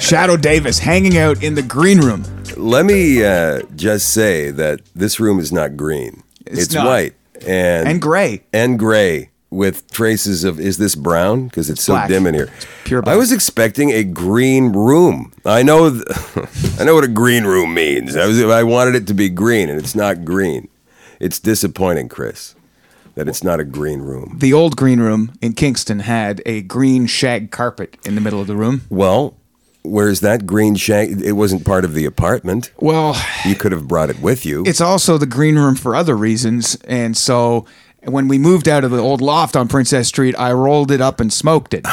Shadoe Davis hanging out in the green room. Let me uh, just say that this room is not green. It's It's, not. white and And gray. and gray with traces of is this brown because it's so black. dim in here. pure black. I was expecting a green room. I know th- I know what a green room means. I was I wanted it to be green and it's not green. It's disappointing, Chris, that it's not a green room. The old green room in Kingston had a green shag carpet in the middle of the room. Well, where's that green shag? It wasn't part of the apartment. Well, You could have brought it with you. it's also the green room for other reasons. And so when we moved out of the old loft on Princess Street, I rolled it up and smoked it.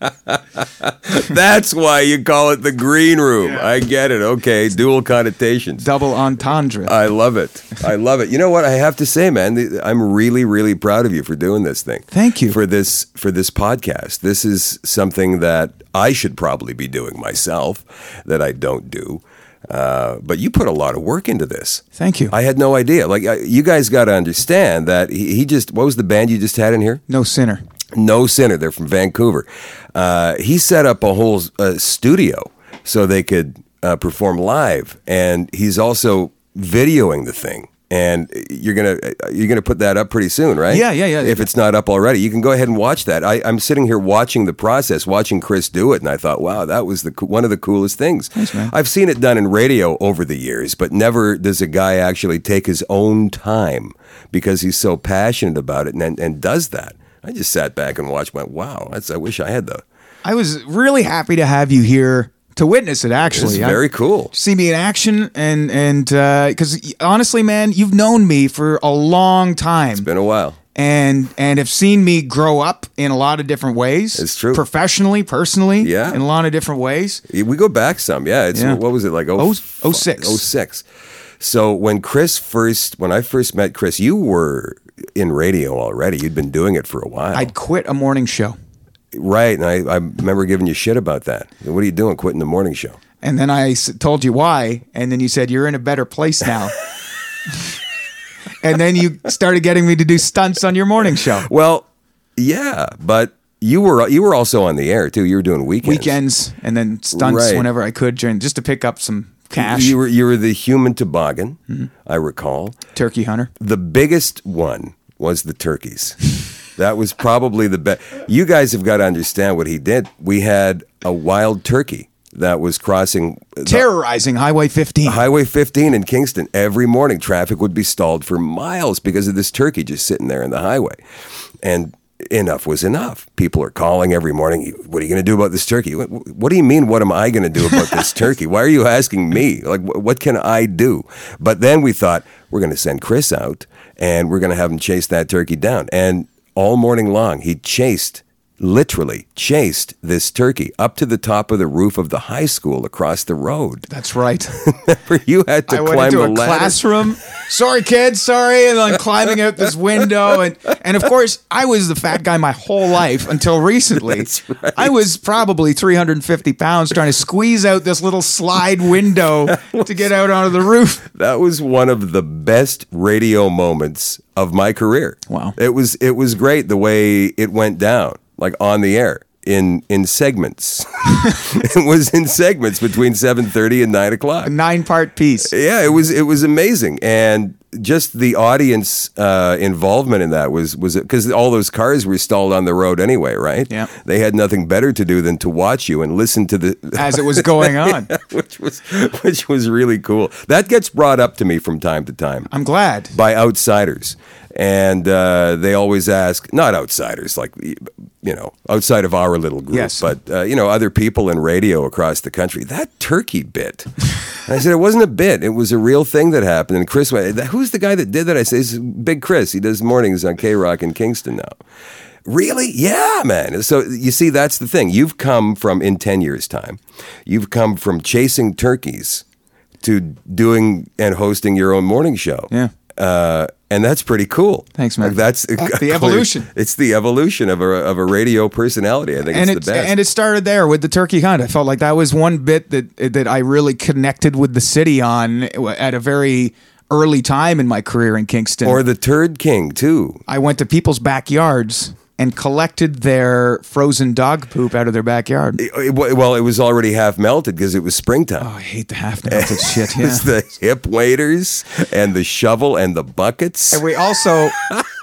That's why you call it the green room. I get it. Okay, dual connotations. Double entendre. I love it. I love it. You know what I have to say, man? I'm really, really proud of you for doing this thing. Thank you. for this for this podcast. This is something that I should probably be doing myself that I don't do. Uh, but you put a lot of work into this. Thank you. I had no idea. Like I, you guys got to understand that he, he just. What was the band you just had in here? no sinner. No Sinner. They're from Vancouver. Uh, he set up a whole uh, studio so they could uh, perform live, and he's also videoing the thing. And you're gonna you're gonna put that up pretty soon, right? Yeah, yeah, yeah. If it's not up already, you can go ahead and watch that. I, I'm sitting here watching the process, watching Chris do it, and I thought, wow, that was the co- one of the coolest things. man. I've seen it done in radio over the years, but never does a guy actually take his own time because he's so passionate about it and and, and does that. I just sat back and watched. My wow, that's. I wish I had the. I was really happy to have you here to witness it. Actually, It's I- very cool. see me in action and and uh, because honestly man you've known me for a long time It's Been a while. and and have seen me grow up in a lot of different ways It's true. professionally personally Yeah. in a lot of different ways We go back some, yeah. It's Yeah. what was it like? Oh- Oh, 06. 06. So when Chris first, when I first met Chris, you were in radio already. You'd been doing it for a while, i'd quit a morning show right? And I, I remember giving you shit about that. What are you doing, quitting the morning show? and then I told you why and then you said you're in a better place now and then you started getting me to do stunts on your morning show Well, yeah, but you were you were also on the air too. You were doing weekends. weekends and then stunts Right. whenever i could during just to pick up some cash You were you were the human toboggan. Mm-hmm. I recall. turkey hunter The biggest one was the turkeys. that was probably the best. You guys have got to understand what he did. We had a wild turkey that was crossing the terrorizing highway 15 Highway 15 in Kingston. Every morning, traffic would be stalled for miles because of this turkey just sitting there in the highway. And enough was enough. People are calling every morning. What are you going to do about this turkey? What, what do you mean? What am I going to do about this turkey? Why are you asking me? Like, what can I do? But then we thought we're going to send Chris out and we're going to have him chase that turkey down. And all morning long, he chased. Literally chased this turkey up to the top of the roof of the high school across the road. That's right. you had to I went climb into the a ladder. classroom. Sorry, kids. Sorry, and I'm climbing out this window, and and of course, I was the fat guy my whole life until recently. Right. I was probably 350 pounds trying to squeeze out this little slide window to get out onto the roof. That was one of the best radio moments of my career. Wow. It was it was great the way it went down, like on the air in in segments. it was in segments between seven thirty and nine o'clock. A nine part piece. Yeah, it was it was amazing, and just the audience uh, involvement in that was was because all those cars were stalled on the road anyway, right? Yeah. they had nothing better to do than to watch you and listen to the As it was going on. which was which was really cool. That gets brought up to me from time to time I'm glad. by outsiders. And uh, they always ask not outsiders like you know outside of our little group, Yes. but uh, you know other people in radio across the country. That turkey bit. I said it wasn't a bit; it was a real thing that happened. And Chris went, "Who's the guy that did that?" I say, "It's Big Chris. He does mornings on K Rock in Kingston now." Really? Yeah, man. So you see, that's the thing. You've come from in ten years' time. You've come from chasing turkeys to doing and hosting your own morning show. Yeah. Uh, and that's pretty cool. Thanks, man. Like, that's the evolution. It's the evolution of a of a radio personality. I think and it's it the best. and it started there with the turkey hunt. I felt like that was one bit that that I really connected with the city on at a very early time in my career in Kingston. or the Turd King too. I went to people's backyards and collected their frozen dog poop out of their backyard. It- it- well, it was already half melted because it was springtime. Oh, I hate the half melted shit. It Yeah. was the hip waders and the shovel and the buckets. And we also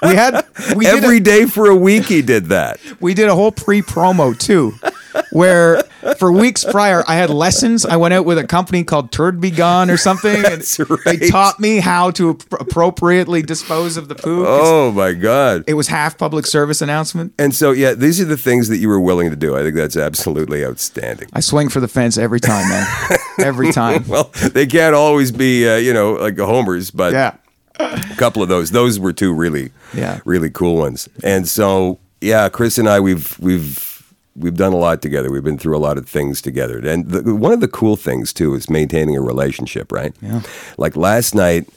we had we did a- Every day for a week he did that. we did a whole pre-promo too where for weeks prior i had lessons i went out with a company called turd be gone or something That's and right. they taught me how to appropriately dispose of the poop Oh my God. it was half public service announcement And so, yeah, these are the things that you were willing to do. I think that's absolutely outstanding. i swing for the fence every time man every time Well, they can't always be, uh, you know, like homers, but yeah a couple of those. Those were two really, Yeah. really cool ones. And so, yeah, Chris and I, we've we've we've done a lot together. We've been through a lot of things together. And the, one of the cool things too is maintaining a relationship, right? Yeah. Like last night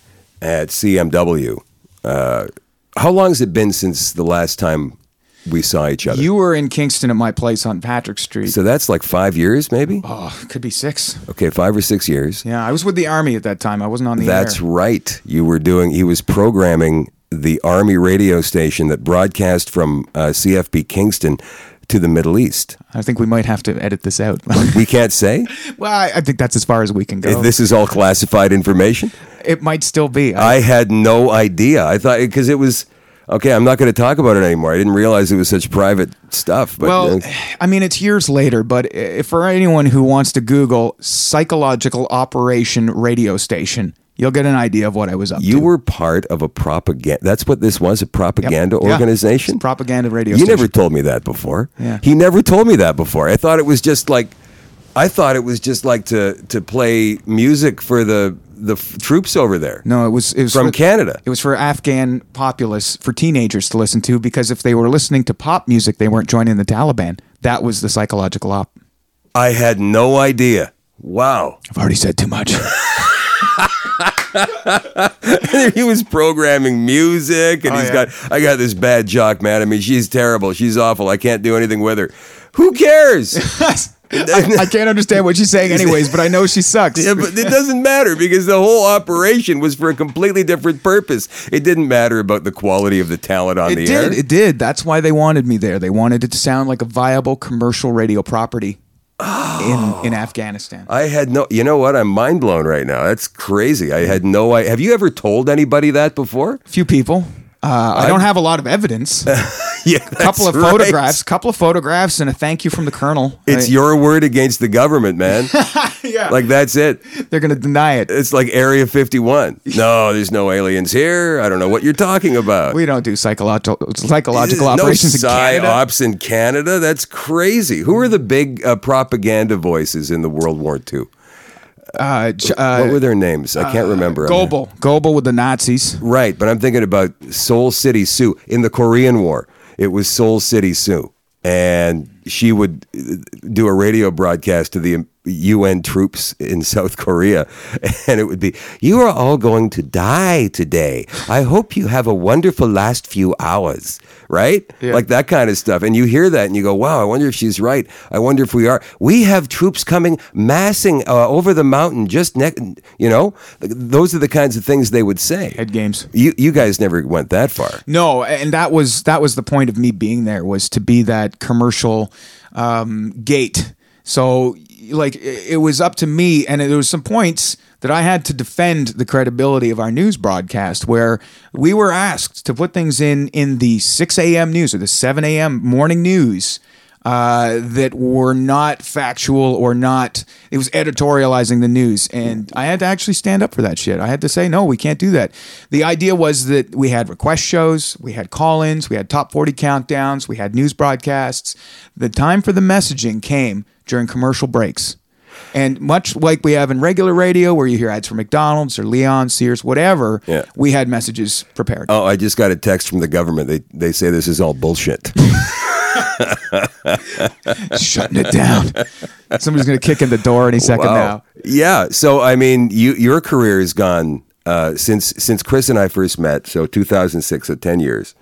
at CMW. Uh, how long has it been since the last time we saw each other? you were in kingston at my place on patrick street so that's like five years, maybe. oh could be six Okay, five or six years. yeah i was with the army at that time i wasn't on the That's air right. You were doing. He was programming the Army radio station that broadcast from uh, CFB Kingston to the Middle East. i think we might have to edit this out We can't say well I, I think that's as far as we can go If this is all classified information. it might still be I, I had no idea. I thought because it was okay. I'm not going to talk about it anymore. I didn't realize it was such private stuff. But Well, uh, I mean, it's years later, but for anyone who wants to Google psychological operation radio station, you'll get an idea of what I was up you to. were part of a propaganda. That's what this was—a propaganda Yeah. organization. A propaganda radio You station. never told me that before. Yeah. He never told me that before. I thought it was just like, I thought it was just like to to play music for the the f- troops over there no, it was it was from for, Canada. It was for Afghan populace, for teenagers to listen to, because if they were listening to pop music, they weren't joining the Taliban. That was the psychological op. I had no idea. Wow. I've already said too much. he was programming music and Oh, he's yeah. got I got this bad jock, man. I mean, she's terrible. She's awful. I can't do anything with her. Who cares? I, I can't understand what she's saying, anyways, but I know she sucks. Yeah, but it doesn't matter because the whole operation was for a completely different purpose. It didn't matter about the quality of the talent on It the did. air. It did. That's why they wanted me there. They wanted it to sound like a viable commercial radio property in oh. in Afghanistan. I had no. You know what? I'm mind blown right now. That's crazy. I had no. I have you ever told anybody that before? few people. Uh, I don't have a lot of evidence. yeah, A couple of right. photographs, couple of photographs, and a thank you from the colonel. It's I- your word against the government, man. yeah. like that's it. they're going to deny it. It's like Area 51. No, there's no aliens here. I don't know what you're talking about. We don't do psychological psychological no operations in Canada. psyops in Canada. That's crazy. Who are the big uh, propaganda voices in the World War II? Uh, J- what uh, were their names? I can't remember. Goebel, Goebel with the Nazis. Right, but I'm thinking about Seoul City Sue in the Korean War. It was Seoul City Sue, and she would uh, do a radio broadcast to the UN troops in South Korea, and it would be, "You are all going to die today. I hope you have a wonderful last few hours." Right, Yeah. like that kind of stuff, and you hear that, and you go, "Wow, I wonder if she's right. I wonder if we are. We have troops coming massing uh, over the mountain just next. You know, those are the kinds of things they would say." Head games. You you guys never went that far. No, and that was that was the point of me being there was to be that commercial um, gate. So like it was up to me, and there was some points that I had to defend the credibility of our news broadcast, where we were asked to put things in in the six a.m. news or the seven a.m. morning news. uh, that were not factual or not. It was editorializing the news, and I had to actually stand up for that shit. I had to say no, we can't do that. The idea was that we had request shows, we had call-ins, we had top forty countdowns, we had news broadcasts. The time for the messaging came during commercial breaks. And much like we have in regular radio, where you hear ads for McDonald's or Leon, Sears, whatever, Yeah. we had messages prepared. Oh, I just got a text from the government. They they say this is all bullshit. Shutting it down. Somebody's going to kick in the door any second now. Yeah. So I mean, you your career has gone uh, since since Chris and I first met. So 2006, so 10 years.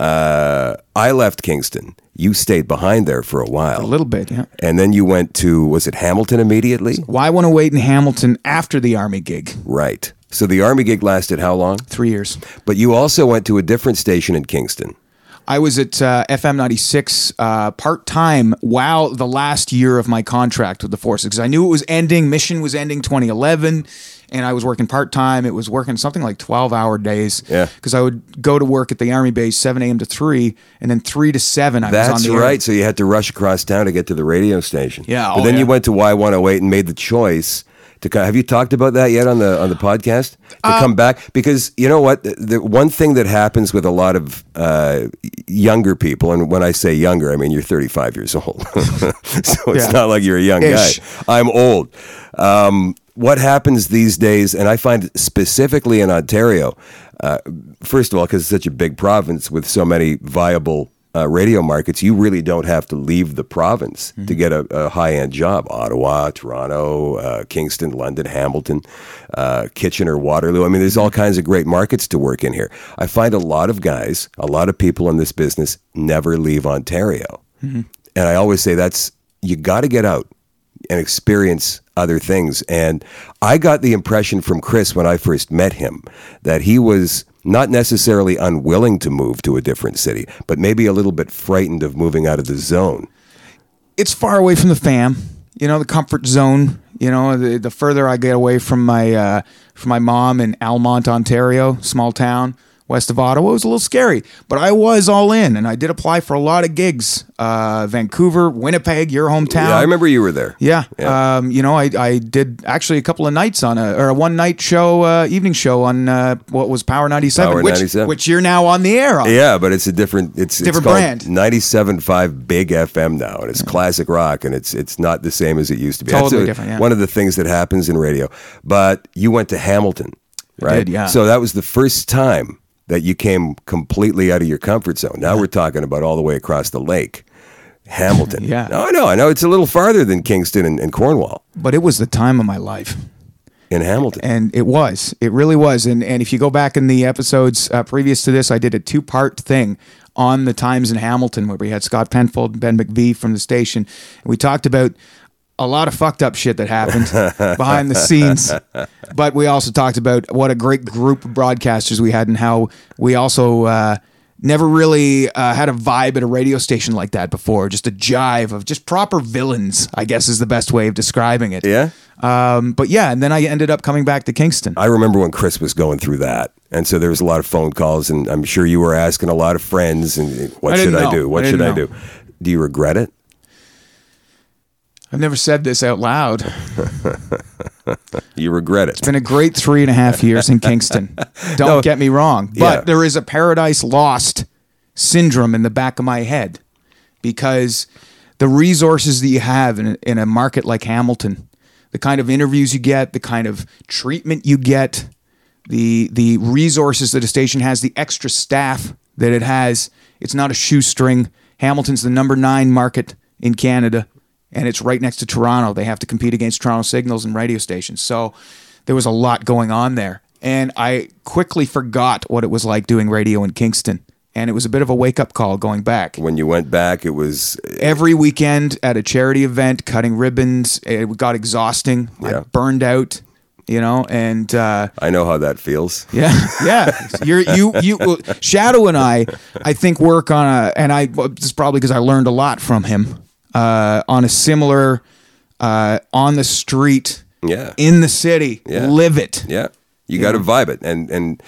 Uh, I left Kingston. You stayed behind there for a while, A little bit, yeah. and then you went to was it Hamilton immediately? Why want to wait in Hamilton after the Army gig? Right. So the army gig lasted how long? Three years. But you also went to a different station in Kingston. I was at uh, FM 96 uh, part time while the last year of my contract with the forces because I knew it was ending. Mission was ending 2011, and I was working part time. It was working something like 12 hour days. Yeah. Because I would go to work at the Army base 7 a.m. to 3, and then 3 to 7 I was That's on the air. right. So you had to rush across town to get to the radio station. Yeah, But oh, then you went to Y108 and made the choice to co- have you talked about that yet on the on the podcast to Uh, come back because you know what the, the one thing that happens with a lot of uh, younger people and when I say younger I mean you're 35 years old so it's Yeah. not like you're a young Ish. guy I'm old um, what happens these days and I find specifically in Ontario uh, first of all because it's such a big province with so many viable uh, radio markets, you really don't have to leave the province to get a, a high end job. Ottawa, Toronto, uh, Kingston, London, Hamilton, uh, Kitchener, Waterloo. I mean, there's all kinds of great markets to work in here. I find a lot of guys, a lot of people in this business never leave Ontario. And I always say that's, you got to get out and experience other things. And I got the impression from Chris when I first met him that he was not necessarily unwilling to move to a different city, but maybe a little bit frightened of moving out of the zone. it's far away from the fam, you know, the comfort zone. You know, the, the further I get away from my uh, from my mom in Almonte, Ontario, small town west of Ottawa, it was a little scary. But I was all in, and I did apply for a lot of gigs. Uh, Vancouver, Winnipeg, your hometown. Yeah, I remember you were there. Yeah. Yeah. Um, you know, I, I did actually a couple of nights on a or a one night show, uh, evening show on uh, what was Power ninety seven, which which you're now on the air on. Yeah, but it's a different it's Different it's brand. 97.5 Big FM now, and it's classic rock, and it's it's not the same as it used to be. Totally a- different, yeah. One of the things that happens in radio. But you went to Hamilton, right? did, yeah. So that was the first time that you came completely out of your comfort zone. Now we're talking about all the way across the lake, Hamilton. Yeah. No, I know, I know. It's a little farther than Kingston and, and Cornwall But it was the time of my life. in Hamilton. and it was it really was and and if you go back in the episodes uh, previous to this i did a two part thing on the times in hamilton where we had scott penfold and ben mcvie from the station and we talked about a lot of fucked up shit that happened behind the scenes but we also talked about what a great group of broadcasters we had and how we also uh, never really uh, had a vibe at a radio station like that before just a jive of just proper villains i guess is the best way of describing it yeah. um, but yeah, and then I ended up coming back to Kingston. I remember when Chris was going through that. And so there was a lot of phone calls, and I'm sure you were asking a lot of friends, and what I should I know. do? What I should didn't I do? Do you regret it? I've never said this out loud. You regret it. It's been a great three and a half years in Kingston. Don't No. get me wrong, but Yeah. there is a Paradise Lost syndrome in the back of my head because the resources that you have in a, in a market like Hamilton, the kind of interviews you get, the kind of treatment you get, the the resources that a station has, the extra staff that it has, it's not a shoestring. Hamilton's the number nine market in Canada, and it's right next to Toronto. They have to compete against Toronto signals and radio stations. So there was a lot going on there. And I quickly forgot what it was like doing radio in Kingston. And it was a bit of a wake up call going back. When you went back, it was Every weekend at a charity event, cutting ribbons, it got exhausting. I Yeah. burned out, you know, and uh, I know how that feels. yeah, yeah. You're you you well, Shadoe and I, I think work on a, and I it's probably because I learned a lot from him uh, on a similar uh, on the street, Yeah. in the city, Yeah. live it. Yeah. You got to vibe it, and and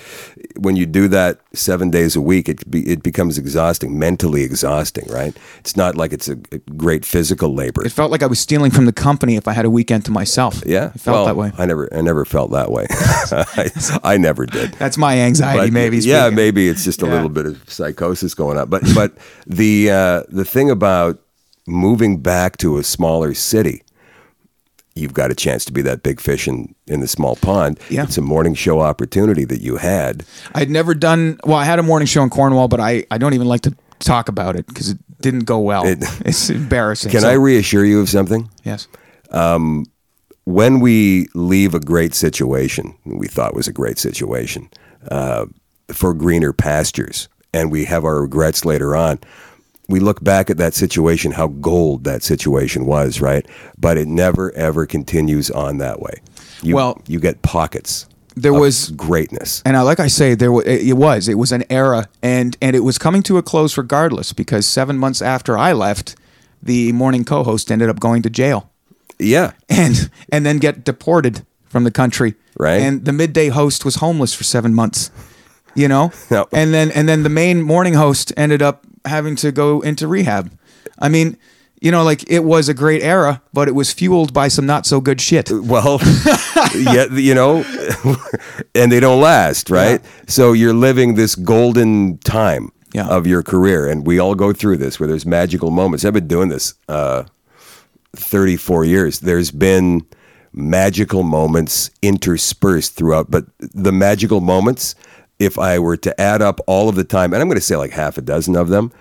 when you do that seven days a week, it be, it becomes exhausting, mentally exhausting, right? It's not like it's a, a great physical labor. It felt like I was stealing from the company if I had a weekend to myself. yeah, it felt well, that way. I never, I never felt that way. I, I never did. That's my anxiety, But, maybe. Yeah, maybe it's just a Yeah. little bit of psychosis going on. But but the uh, the thing about moving back to a smaller city, you've got a chance to be that big fish in, in the small pond. Yeah. It's a morning show opportunity that you had. I'd never done. Well, I had a morning show in Cornwall, but I, I don't even like to talk about it because it didn't go well. It- it's embarrassing. Can So- I reassure you of something? Yes. when we leave a great situation, we thought was a great situation, uh, for greener pastures, and we have our regrets later on, we look back at that situation, how gold that situation was, right? But it never ever continues on that way. You, Well- you get pockets. There of was- greatness. And I, like I say, there it was it was an era, and and it was coming to a close regardless because seven months after I left, the morning co-host ended up going to jail Yeah, and and then get deported from the country. Right. And the midday host was homeless for seven months. You know. No. And then and then the main morning host ended up having to go into rehab. I mean, you know, like it was a great era, but it was fueled by some not so good shit. Well, yeah, you know, and they don't last, right? So you're living this golden time Yeah. of your career, and we all go through this where there's magical moments. I've been doing this uh, 34 years. There's been magical moments interspersed throughout, but the magical moments, if I were to add up all of the time, and I'm going to say like half a dozen of them.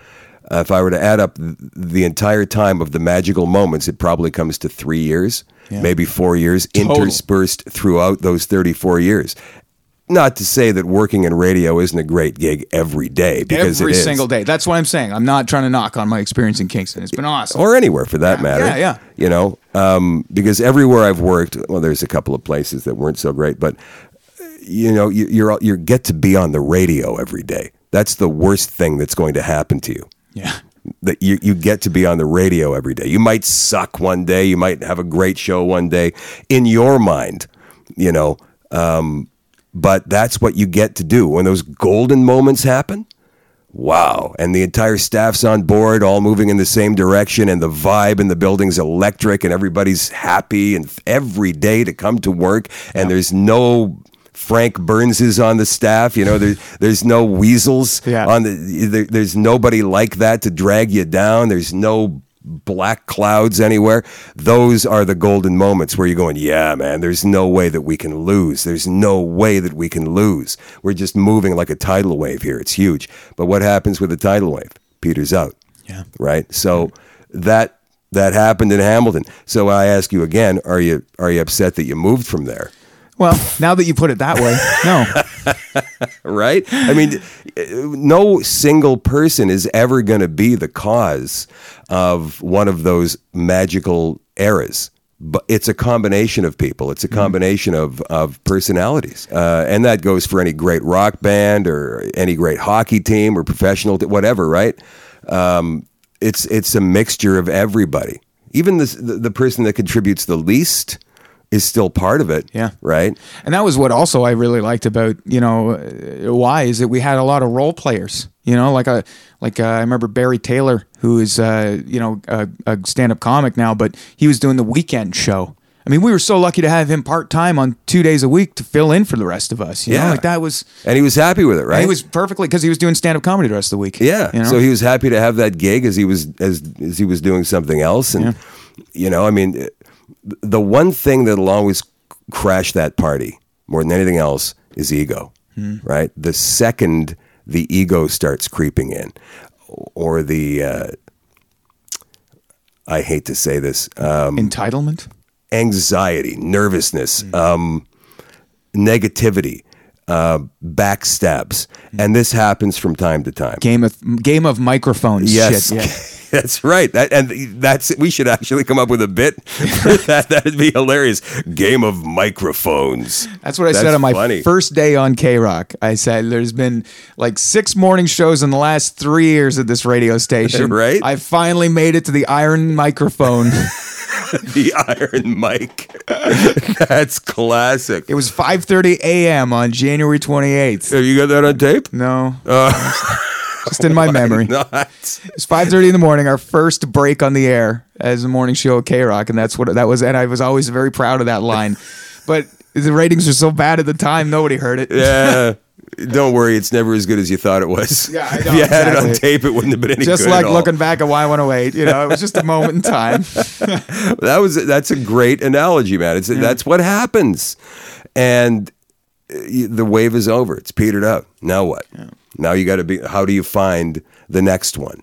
Uh, if I were to add up th- the entire time of the magical moments, it probably comes to three years, maybe four years, interspersed throughout those 34 years. Not to say that working in radio isn't a great gig every day, because Every it is. single day. That's what I'm saying. I'm not trying to knock on my experience in Kingston. It's been awesome. or anywhere for that matter. yeah, yeah. You know, um, because everywhere I've worked, well, there's a couple of places that weren't so great, but you know, you, you're you get to be on the radio every day. That's the worst thing that's going to happen to you. yeah. That you, you get to be on the radio every day. You might suck one day, you might have a great show one day in your mind, you know, um, but that's what you get to do when those golden moments happen. Wow. And the entire staff's on board, all moving in the same direction, and the vibe in the building's electric, and everybody's happy and every day to come to work. And there's no Frank Burns is on the staff. You know, there, there's no weasels Yeah. on the, there, there's nobody like that to drag you down. There's no black clouds anywhere. Those are the golden moments where you're going, yeah, man, there's no way that we can lose. There's no way that we can lose. We're just moving like a tidal wave here. It's huge. But what happens with a tidal wave? Peters out. Yeah. Right. So that that happened in Hamilton. So I ask you again, are you are you upset that you moved from there? Well, now that you put it that way, no. right? I mean, no single person is ever going to be the cause of one of those magical eras. But it's a combination of people. It's a combination of, of personalities. Uh, and that goes for any great rock band or any great hockey team or professional, t- whatever, right? Um, it's, it's a mixture of everybody. Even the, the person that contributes the least is still part of it. Yeah. Right? And that was what also I really liked about you know uh, why is that we had a lot of role players. You know, like a like uh, I remember Barry Taylor, who is uh, you know a, a stand up comic now, but he was doing the weekend show. I mean, we were so lucky to have him part time on two days a week to fill in for the rest of us. You know, Yeah. like that was. And he was happy with it, right? He was perfectly because he was doing stand up comedy the rest of the week. Yeah. you know? So he was happy to have that gig as he was as as he was doing something else, and you know, I mean, the one thing that'll always crash that party more than anything else is ego, right? The second the ego starts creeping in, or the uh, I hate to say this, um, entitlement. anxiety, nervousness, um, negativity, uh, backstabs, and this happens from time to time. Game of game of microphones. Yes, Shit, yeah. that's right. That and that's we should actually come up with a bit that. That'd be hilarious. Game of microphones. That's what I said on my funny. first day on K Rock. I said there's been like six morning shows in the last three years at this radio station. Right. I finally made it to the iron microphone. the Iron mic. That's classic. It was 5:30 a.m. on January 28th. Have you got that on tape? No, uh, just in my memory. Not. It's 5:30 in the morning. Our first break on the air as a morning show at K Rock, and that's what that was. And I was always very proud of that line, but the ratings were so bad at the time, nobody heard it. Yeah. Don't worry, it's never as good as you thought it was. Yeah, I if you had it on tape, it wouldn't have been any good. Just like looking back at Y108, you know, it was just a moment in time. That was that's a great analogy, man. It's that's what happens, and the wave is over. It's petered out. Now what? Now you got to be. How do you find the next one?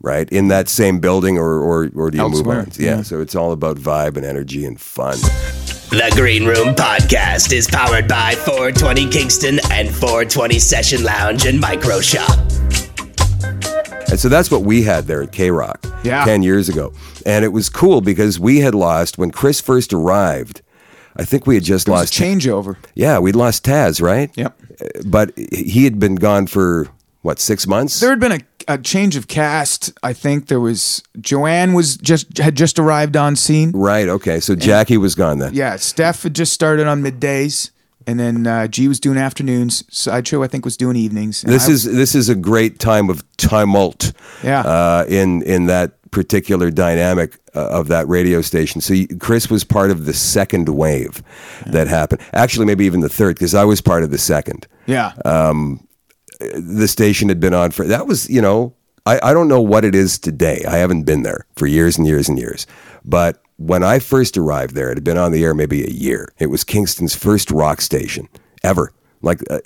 Right in that same building, or or, or do you Elsewhere, move on? Yeah, yeah. So it's all about vibe and energy and fun. The Green Room Podcast is powered by 420 Kingston and 420 Session Lounge and Micro Shop. And so that's what we had there at K Rock Yeah. 10 years ago. And it was cool because we had lost, when Chris first arrived, I think we had just It was a lost. changeover. yeah, we'd lost Taz, right? Yep. Uh, But he had been gone for, what, six months? There had been a, a change of cast. I think there was Joanne was just had just arrived on scene. right, okay. So Jackie was gone then. Yeah, Steph had just started on middays, and then uh, G was doing afternoons. Sideshow, I think, was doing evenings. This I- is this is a great time of tumult Yeah. uh, in in that particular dynamic uh, of that radio station. So you, Chris was part of the second wave that happened. Actually, maybe even the third because I was part of the second. yeah. the station had been on for that was you know I, I don't know what it is today i haven't been there for years and years and years but when i first arrived there it had been on the air maybe a year it was kingston's first rock station ever like uh,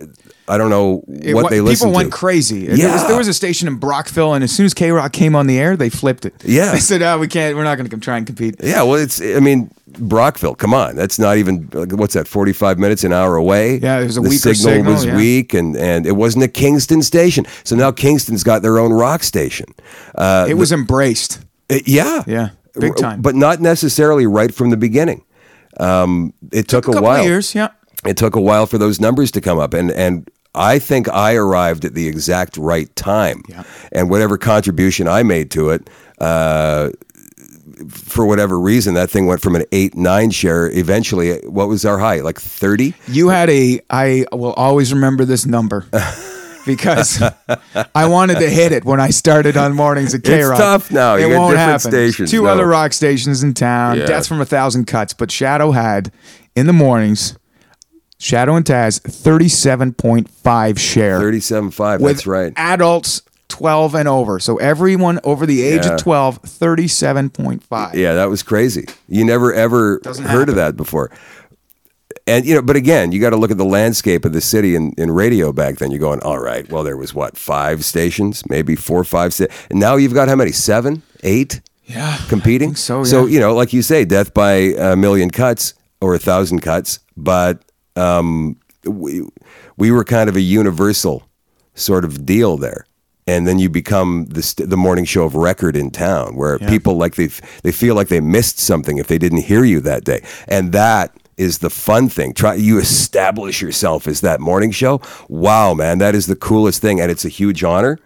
i don't know what wa- they listened people went to crazy. There, was, Yeah. there was a station in Brockville, and as soon as K Rock came on the air, they flipped it. Yeah. they said, "Oh, we can't. We're not going to come try and compete." yeah well it's i mean brockville come on that's not even like, what's that 45 minutes an hour away Yeah, it was a the weaker signal, signal, was yeah. weak and and it wasn't a kingston station so now kingston's got their own rock station uh, It was embraced. Uh, yeah. Yeah, big time. But not necessarily right from the beginning. Um, it took, a a, couple while. years. Yeah. It took a while for those numbers to come up, and and I think I arrived at the exact right time. Yeah. And whatever contribution I made to it. Uh, for whatever reason, that thing went from an eight nine share. Eventually, what was our high? Like thirty. You had a. I will always remember this number. Because I wanted to hit it when I started on mornings at K It's tough now. You It won't happen. stations, Two no. other rock stations in town. Yeah. Deaths from a thousand cuts. But Shadoe had in the mornings. Shadoe and Taz, thirty-seven point five share. Thirty seven five. with That's right. adults 12 and over. So everyone over the age Yeah. of 12, 37.5. Yeah, that was crazy. You never ever Doesn't heard of that before. And you know, but again, you got to look at the landscape of the city in, in radio back then. You're going, all right, well, there was what five stations, maybe four, five, six, and now you've got how many? Seven, eight Yeah. competing. so, so yeah. you know, like you say, death by a million cuts or a thousand cuts, but um, we we were kind of a universal sort of deal there. And then you become the st- the morning show of record in town, where people like they they feel like they missed something if they didn't hear you that day, and that is the fun thing. Try you establish yourself as that morning show. Wow, man, that is the coolest thing, and it's a huge honor,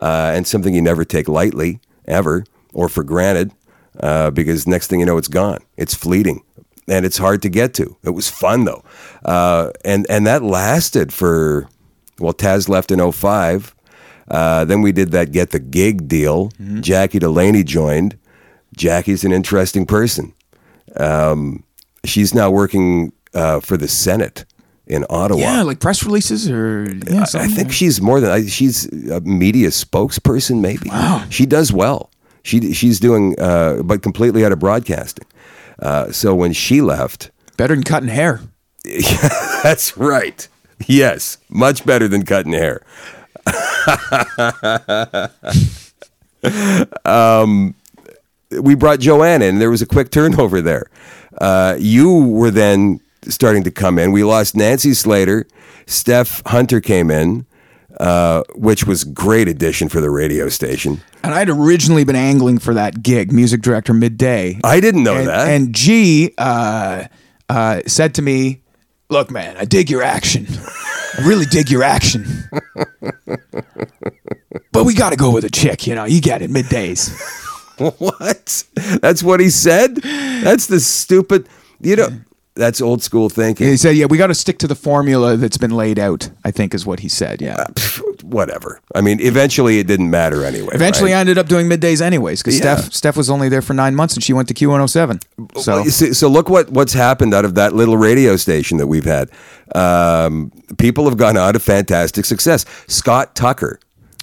uh, and something you never take lightly ever or for granted, uh, because next thing you know, it's gone. It's fleeting, and it's hard to get to. It was fun though, uh, and and that lasted for well, Taz left in 05. Uh, then we did that get the gig deal. Jackie Delaney joined. Jackie's an interesting person. Um, she's now working uh, for the Senate in Ottawa. Yeah, like press releases or yeah, I something. think she's more than she's a media spokesperson. Maybe she does well. She she's doing, uh, but completely out of broadcasting. Uh, so when she left, better than cutting hair. that's right. Yes, much better than cutting hair. um, we brought Joanne in. There was a quick turnover there. Uh, you were then starting to come in. We lost Nancy Slater. Steph Hunter came in, uh, which was great addition for the radio station. And I'd originally been angling for that gig, music director midday. I didn't know and, that. And G uh, uh, said to me, Look, man, I dig your action. I really dig your action. but we got to go with a chick, you know. You get it, middays. what? That's what he said. That's the stupid. You know, that's old school thinking. He said, "Yeah, we got to stick to the formula that's been laid out." I think is what he said. Yeah. Pff, Whatever. I mean, eventually it didn't matter anyway. Eventually, right? I ended up doing middays anyways because Yeah. Steph Steph was only there for nine months and she went to Q107. So Well, you see- so look what what's happened out of that little radio station that we've had. Um, people have gone on to fantastic success. Scott Tucker,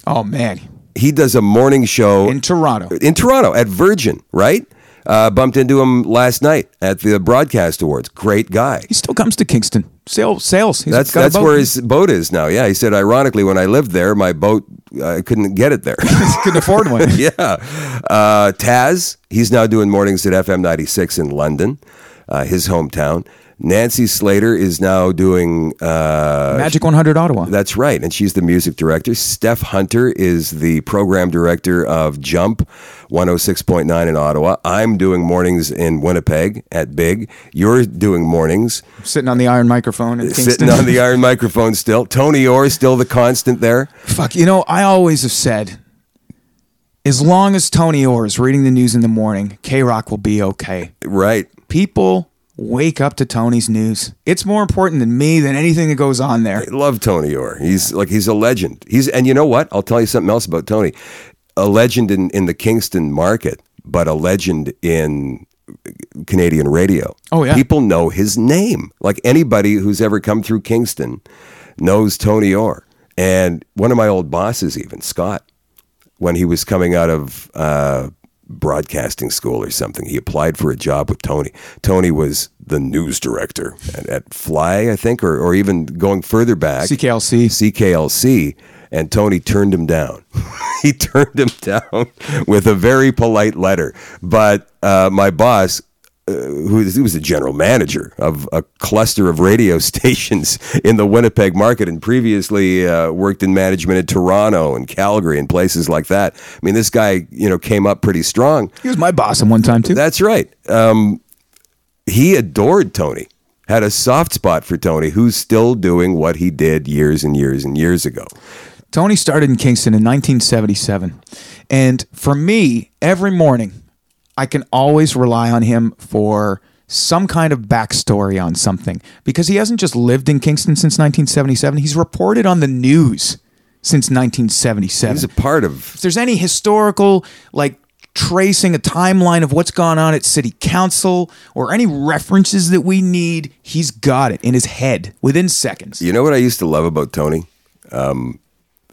oh man, he does a morning show in Toronto. in Toronto at Virgin, right? Uh, bumped into him last night at the Broadcast Awards. Great guy. He still comes to Kingston. Sales, sales. He's That's that's where his boat is now. Yeah, he said. Ironically, when I lived there, my boat I couldn't get it there. couldn't afford one. yeah, uh, Taz. He's now doing mornings at FM ninety six in London, uh, his hometown. Nancy Slater is now doing. Uh, Magic 100 Ottawa. that's right, and she's the music director. Steph Hunter is the program director of Jump 106.9 in Ottawa. I'm doing mornings in Winnipeg at Big. You're doing mornings Sitting on the iron microphone in Kingston. sitting on the iron microphone still. Tony Orr is still the constant there. Fuck, you know, I always have said, as long as Tony Orr is reading the news in the morning, K Rock will be okay. Right. People wake up to Tony's news. It's more important than me than anything that goes on there. I love Tony Orr. He's like he's a legend. He's and you know what? I'll tell you something else about Tony. A legend in, in the Kingston market, but a legend in Canadian radio. Oh, yeah. People know his name. Like anybody who's ever come through Kingston knows Tony Orr. And one of my old bosses, even Scott, when he was coming out of uh, broadcasting school or something, he applied for a job with Tony. Tony was the news director at, at Fly, I think, or, or even going further back, CKLC. CKLC, and Tony turned him down. he turned him down with a very polite letter. But uh, my boss, uh, who was, he was the general manager of a cluster of radio stations in the Winnipeg market and previously uh, worked in management in Toronto and Calgary and places like that. I mean, this guy, you know, came up pretty strong. He was my boss at one time, too. That's right. Um, he adored Tony, had a soft spot for Tony, who's still doing what he did years and years and years ago. Tony started in Kingston in 1977. And for me, every morning, I can always rely on him for some kind of backstory on something because he hasn't just lived in Kingston since 1977. He's reported on the news since 1977. He's a part of if there's any historical, like tracing a timeline of what's gone on at city council or any references that we need, he's got it in his head within seconds. You know what I used to love about Tony? Um,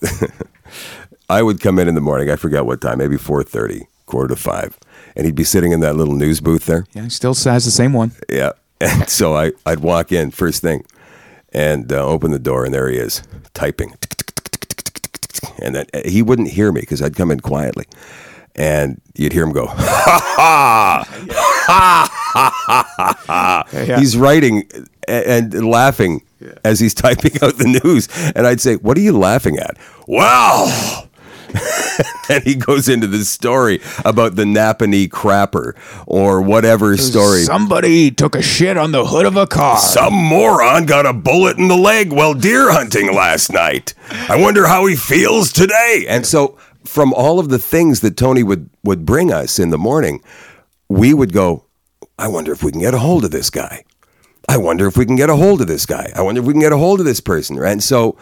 I would come in in the morning. I forget what time, maybe four thirty, quarter to five, and he'd be sitting in that little news booth there. Yeah, he still has the same one. Yeah, and so I I'd walk in first thing, and uh, open the door, and there he is typing, and then uh, he wouldn't hear me because I'd come in quietly, and you'd hear him go, ha ha, ha ha ha ha. Yeah. He's writing and, and laughing as he's typing out the news, and I'd say, "What are you laughing at?" Well. and he goes into this story about the Napanee crapper or whatever story. Somebody took a shit on the hood of a car. Some moron got a bullet in the leg while deer hunting last night. I wonder how he feels today. And so, from all of the things that Tony would, would bring us in the morning, we would go, I wonder if we can get a hold of this guy. I wonder if we can get a hold of this guy. I wonder if we can get a hold of this person. Right? And so,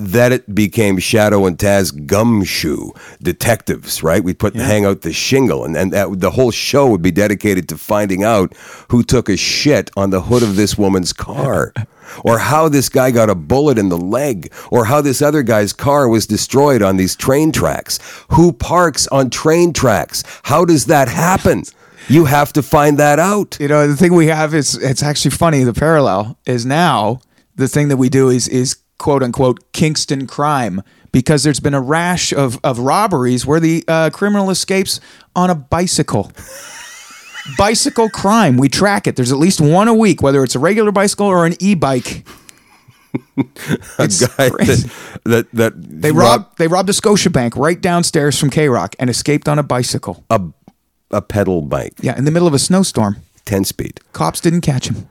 that it became Shadoe and Taz gumshoe detectives, right? We'd put hang out the shingle, and, and that, the whole show would be dedicated to finding out who took a shit on the hood of this woman's car, or how this guy got a bullet in the leg, or how this other guy's car was destroyed on these train tracks. Who parks on train tracks? How does that happen? You have to find that out. You know, the thing we have is it's actually funny. The parallel is now the thing that we do is is quote unquote Kingston crime because there's been a rash of of robberies where the uh, criminal escapes on a bicycle. bicycle crime. We track it. There's at least one a week, whether it's a regular bicycle or an e-bike. A guy crazy. that that, that They robbed they robbed a Scotiabank right downstairs from K Rock and escaped on a bicycle. a a pedal bike, Yeah, in the middle of a snowstorm. ten speed. Cops didn't catch him.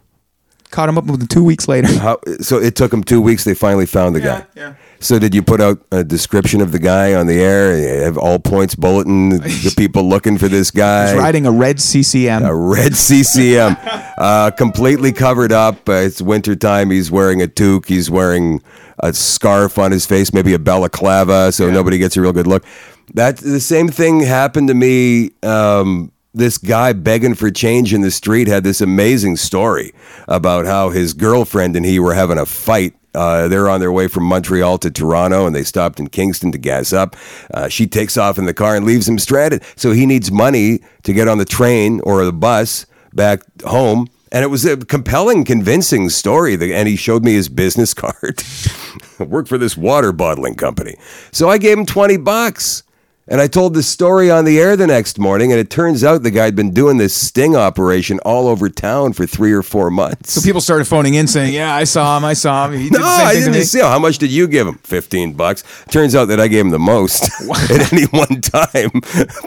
Caught him up within two weeks later. How, so it took them two weeks. They finally found the guy. yeah. So did you put out a description of the guy on the air? You have all points bulletin. The people looking for this guy. He's riding a red CCM. A red CCM, uh, completely covered up. Uh, it's wintertime. He's wearing a toque. He's wearing a scarf on his face, maybe a balaclava, so nobody gets a real good look. That the same thing happened to me. Um, this guy begging for change in the street had this amazing story about how his girlfriend and he were having a fight. Uh, they're on their way from Montreal to Toronto and they stopped in Kingston to gas up. Uh, she takes off in the car and leaves him stranded. So he needs money to get on the train or the bus back home. And it was a compelling, convincing story. And he showed me his business card. Work for this water bottling company. So I gave him 20 bucks. And I told this story on the air the next morning, and it turns out the guy had been doing this sting operation all over town for three or four months. so people started phoning in saying, "Yeah, I saw him. I saw him. He did no, the I didn't me." see how much did you give him? Fifteen bucks. Turns out that I gave him the most at any one time.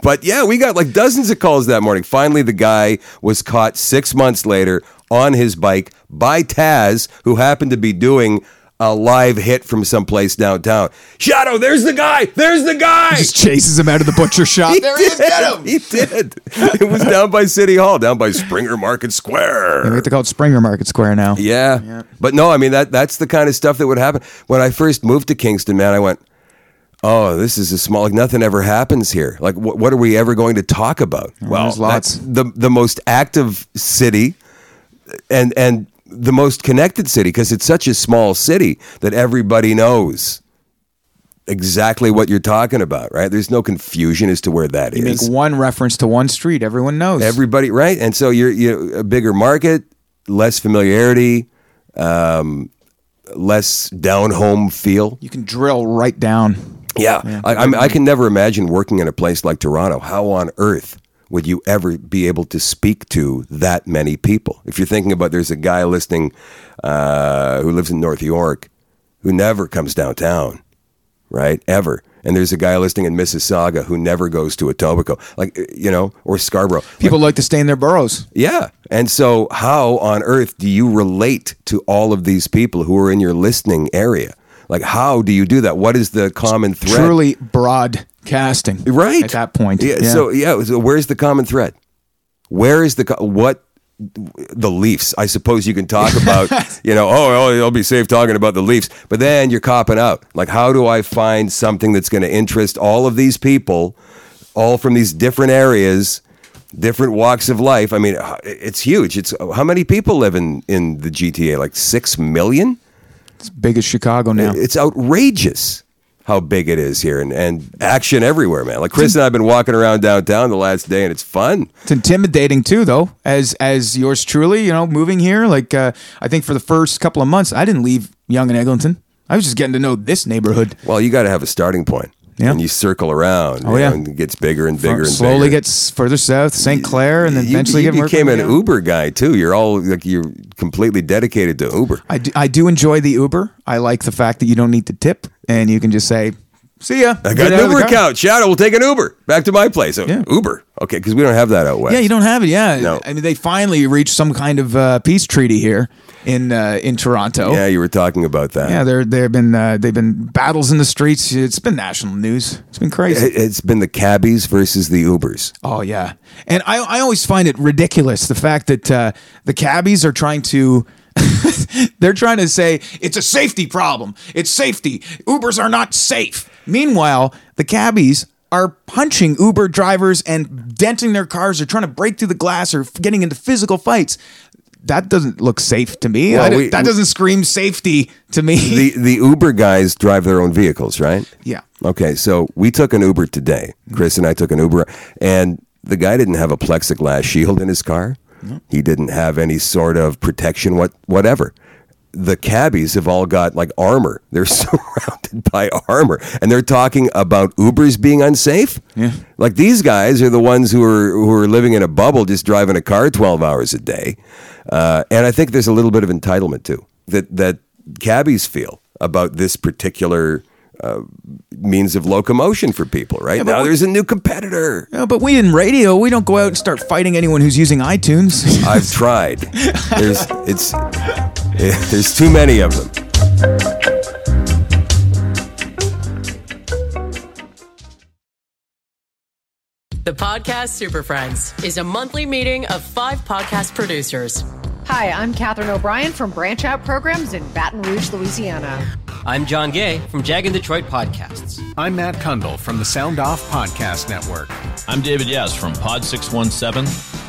But yeah, we got like dozens of calls that morning. Finally, the guy was caught six months later on his bike by Taz, who happened to be doing a live hit from someplace downtown. Shadoe, there's the guy. There's the guy. Just chases him out of the butcher shop. there he is. Get him. He did. It was down by City Hall, down by Springer Market Square. We have to call it Springer Market Square now. Yeah. But no, I mean that that's the kind of stuff that would happen. When I first moved to Kingston, man, I went, "Oh, this is a small like nothing ever happens here. Like wh- what are we ever going to talk about?" well, there's lots. that's the the most active city and and the most connected city because it's such a small city that everybody knows exactly what you're talking about, right? There's no confusion as to where that You is. make one reference to one street, everyone knows. Everybody, right? And so you're you a bigger market, less familiarity, um, less down home feel. you can drill right down. Yeah, I, I'm, I can never imagine working in a place like Toronto. How on earth would you ever be able to speak to that many people? If you're thinking about, there's a guy listening uh, who lives in North York who never comes downtown, right? Ever. And there's a guy listening in Mississauga who never goes to Etobicoke, like you know, or Scarborough. People like to stay in their boroughs. Yeah. And so, how on earth do you relate to all of these people who are in your listening area? Like, how do you do that? What is the common thread? Truly broadcasting. right At that point. Yeah. So, yeah. So, where's the common thread? Where is the co- what? The Leafs. I suppose you can talk about, you know, oh, oh, I'll be safe talking about the Leafs, but then you're copping out. Like, how do I find something that's going to interest all of these people, all from these different areas? different walks of life. I mean, it's huge. It's how many people live in in the GTA? Like six million. It's big as Chicago now. It's outrageous how big it is here, and and action everywhere, man. Like Chris and I have been walking around downtown the last day, and it's fun. It's intimidating too, though. As as yours truly, you know, moving here. Like uh, I think for the first couple of months, I didn't leave Yonge and Eglinton. I was just getting to know this neighborhood. Well, you got to have a starting point. Yeah. And you circle around. Oh, you yeah. and it gets bigger and bigger and Slowly bigger. gets further south, St. Clair, and then you, eventually you get became an Mercury. Uber guy too. You're all like you're completely dedicated to Uber. I do, I do enjoy the Uber. I like the fact that you don't need to tip and you can just say, "See ya." I got out an Uber account. Shadoe, we'll take an Uber back to my place. Oh, Yeah. Uber, okay, because we don't have that out west. Yeah, you don't have it. Yeah, No. I mean they finally reached some kind of uh, peace treaty here in uh, in Toronto. Yeah, you were talking about that. Yeah, there there have been uh, they've been battles in the streets. It's been national news. It's been crazy. It- It's been the cabbies versus the Ubers. Oh yeah, and I I always find it ridiculous the fact that uh, the cabbies are trying to. they're trying to say it's a safety problem. It's safety. Ubers are not safe. Meanwhile, the cabbies are punching Uber drivers and denting their cars. They're trying to break through the glass or getting into physical fights. That doesn't look safe to me. Well, we- that doesn't scream safety to me. The the Uber guys drive their own vehicles, right? yeah. Okay, so we took an Uber today. Chris and I took an Uber, and the guy didn't have a plexiglass shield in his car. He didn't have any sort of protection, what whatever. The cabbies have all got like armor. They're surrounded by armor, and they're talking about Ubers being unsafe. Yeah. like these guys are the ones who are who are living in a bubble, just driving a car twelve hours a day. Uh, and I think there's a little bit of entitlement too that that cabbies feel about this particular uh, means of locomotion for people. Right but now, we- there's a new competitor. Yeah, but we in radio, we don't go out and start fighting anyone who's using iTunes. I've tried. There's it's there's too many of them. The podcast Super Friends is a monthly meeting of five podcast producers. Hi, I'm Katherine O'Brien from Branch Out Programs in Baton Rouge, Louisiana. I'm John Gay from Jag and Detroit Podcasts. I'm Matt Cundill from the Sound Off Podcast Network. I'm David Yas from Pod 617